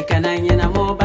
i kana ɲɛnamɔ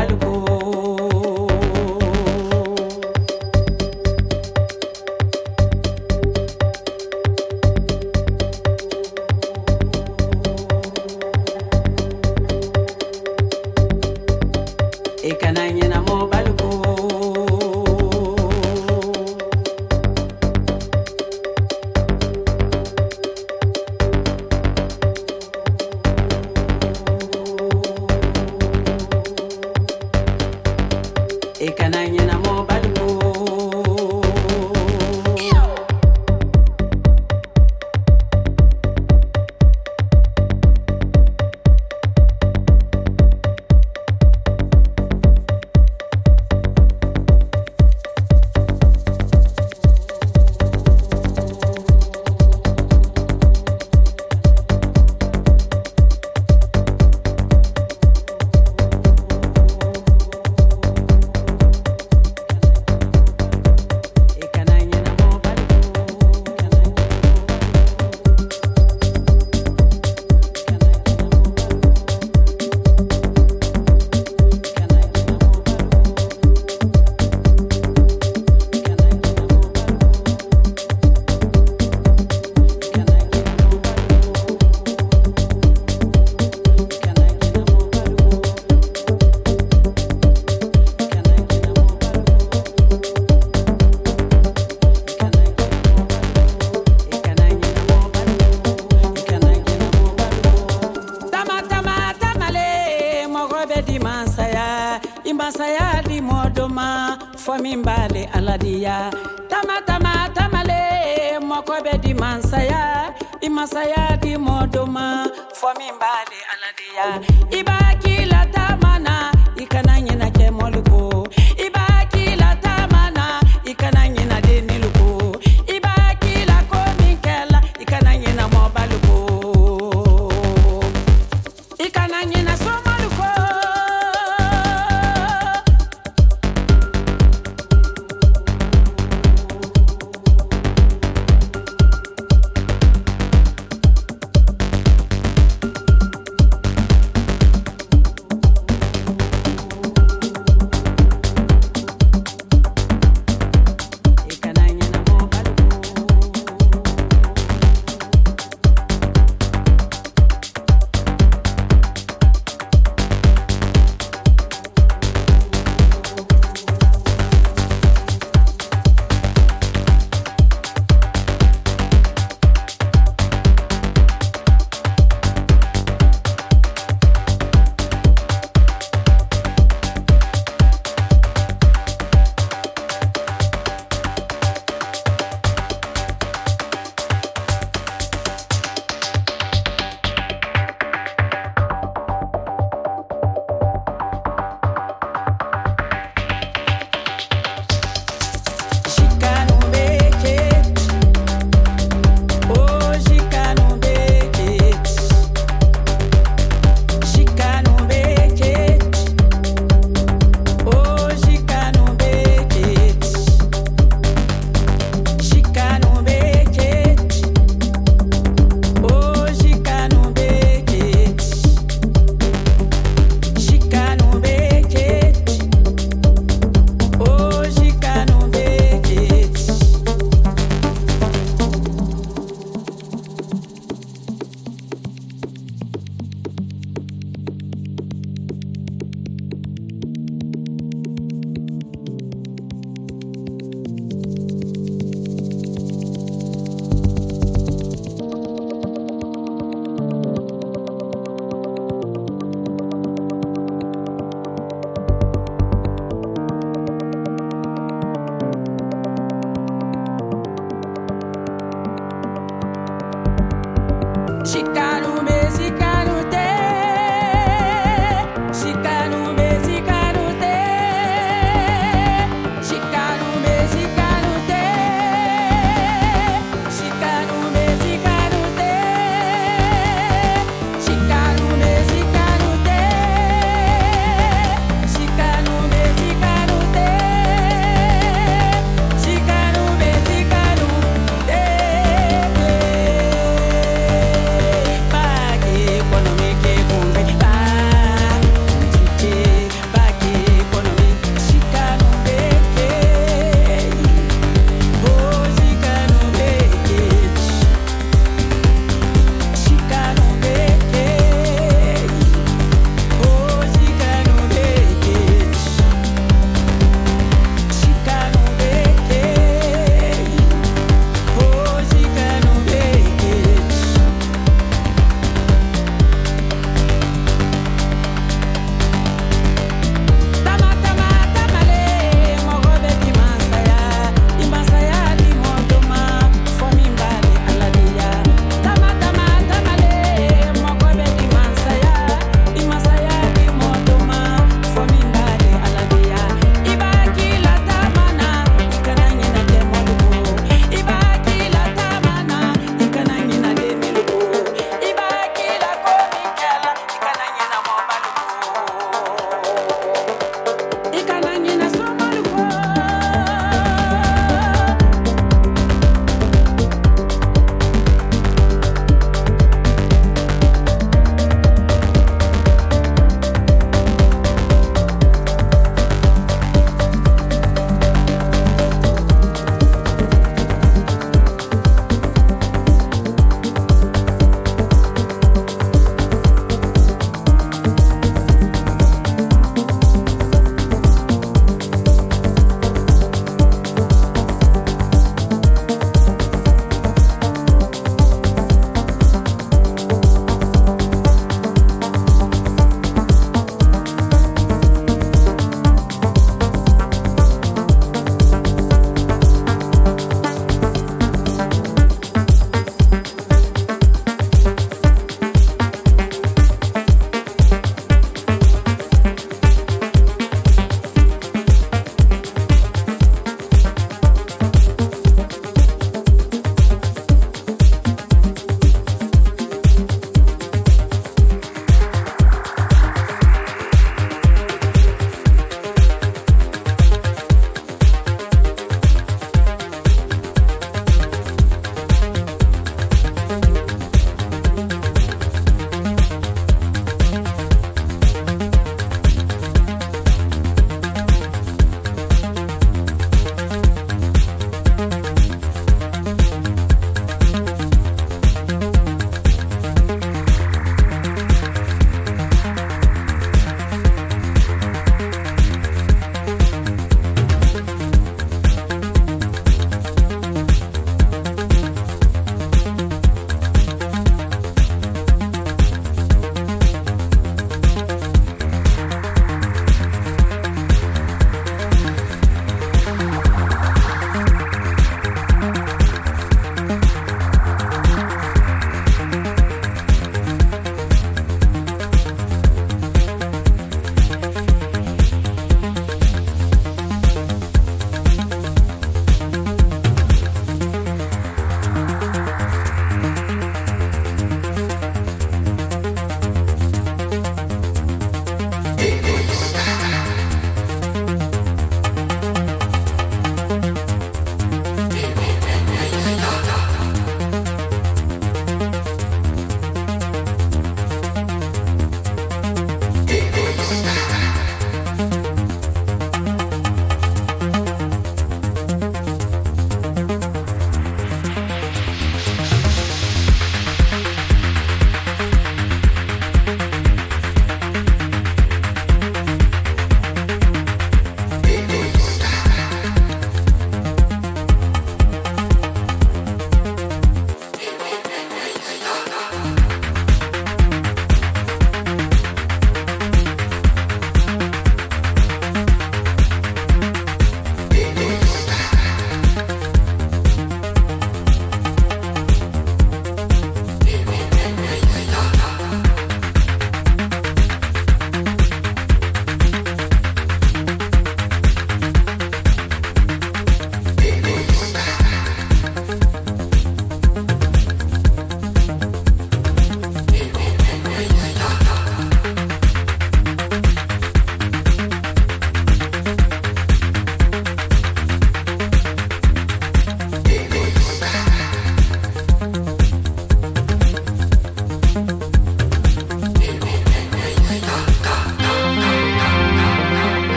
fɔ min b'ale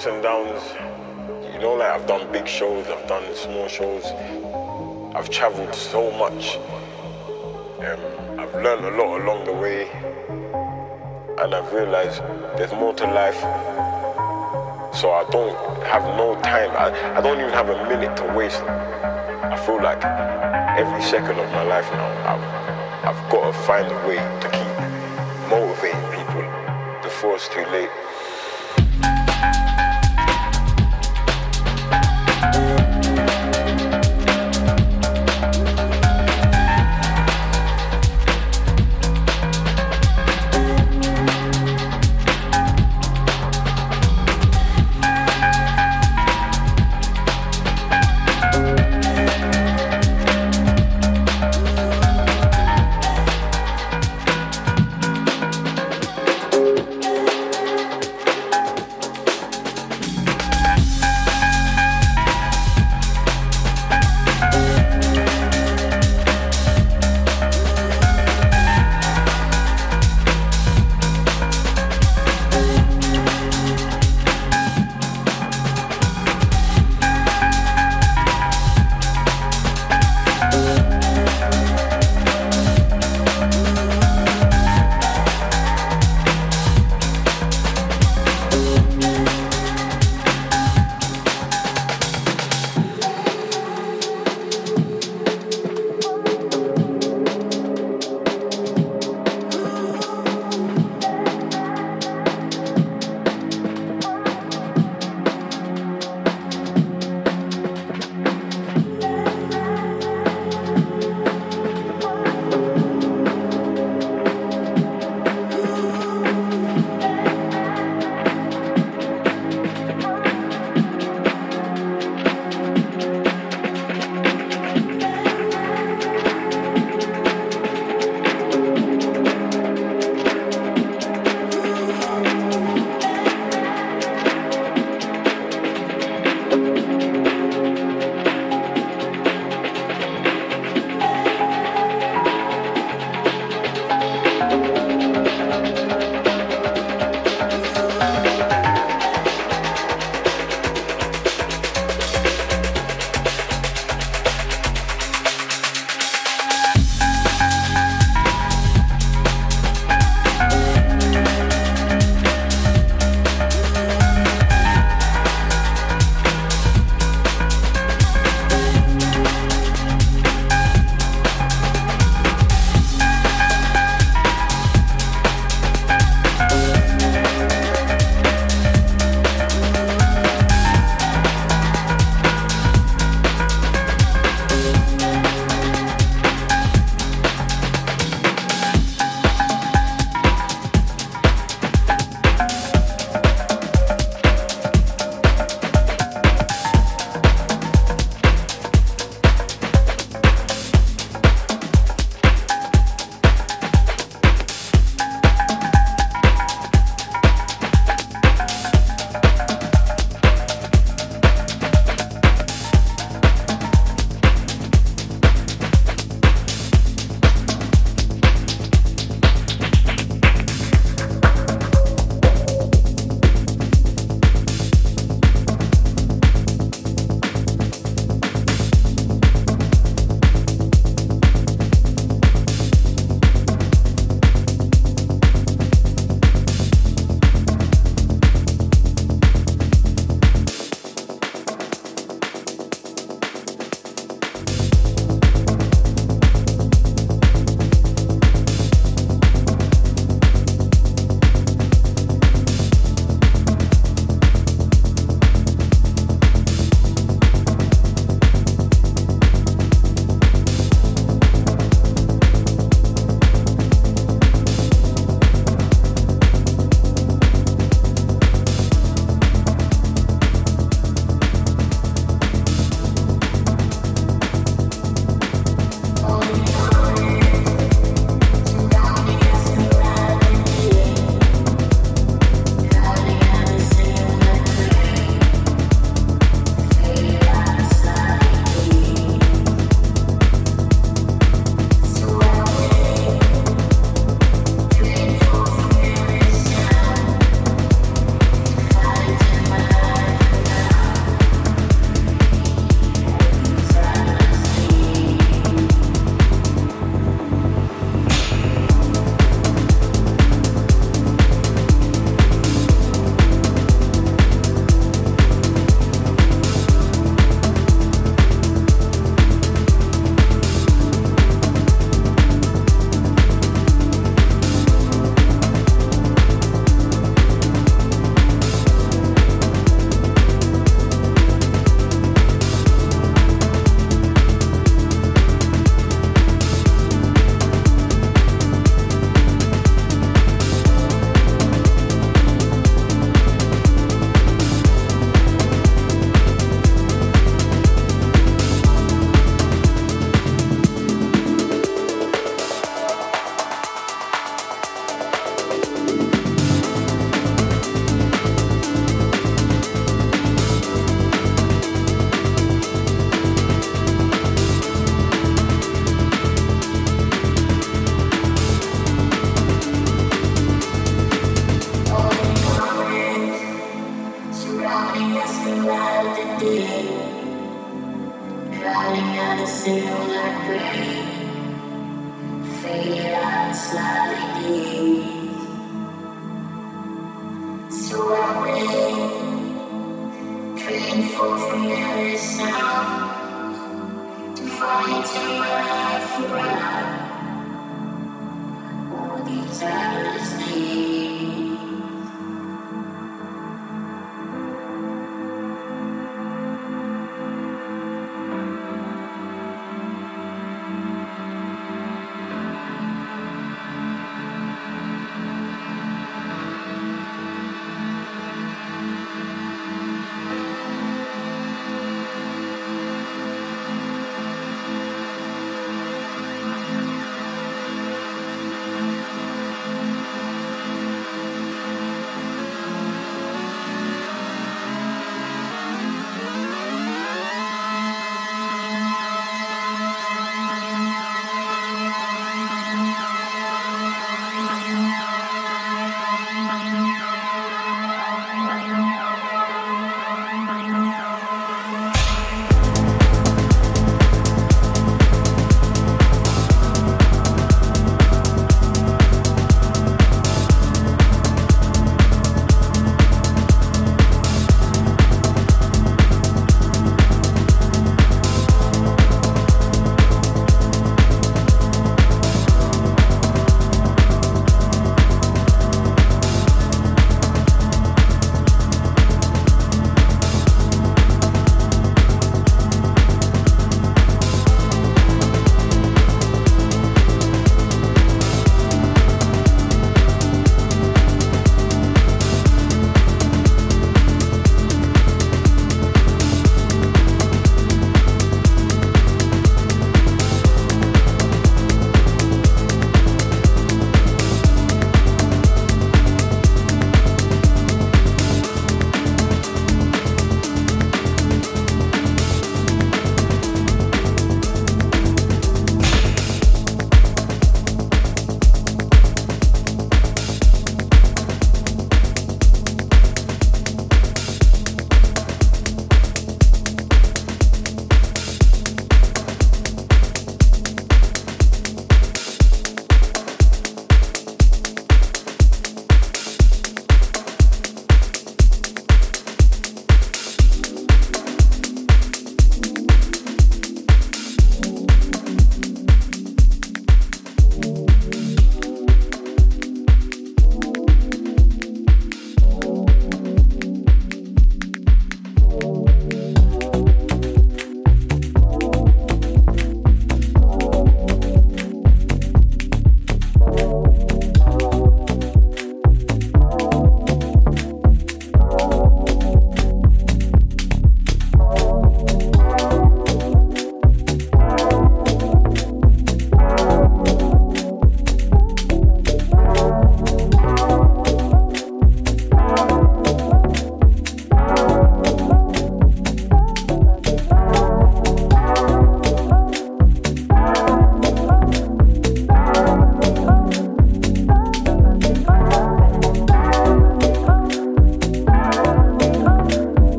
ups and downs. You know, like I've done big shows, I've done small shows. I've traveled so much. Um, I've learned a lot along the way. And I've realized there's more to life. So I don't have no time. I, I don't even have a minute to waste. I feel like every second of my life now, I've, I've got to find a way to keep motivating people before it's too late.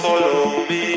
follow me.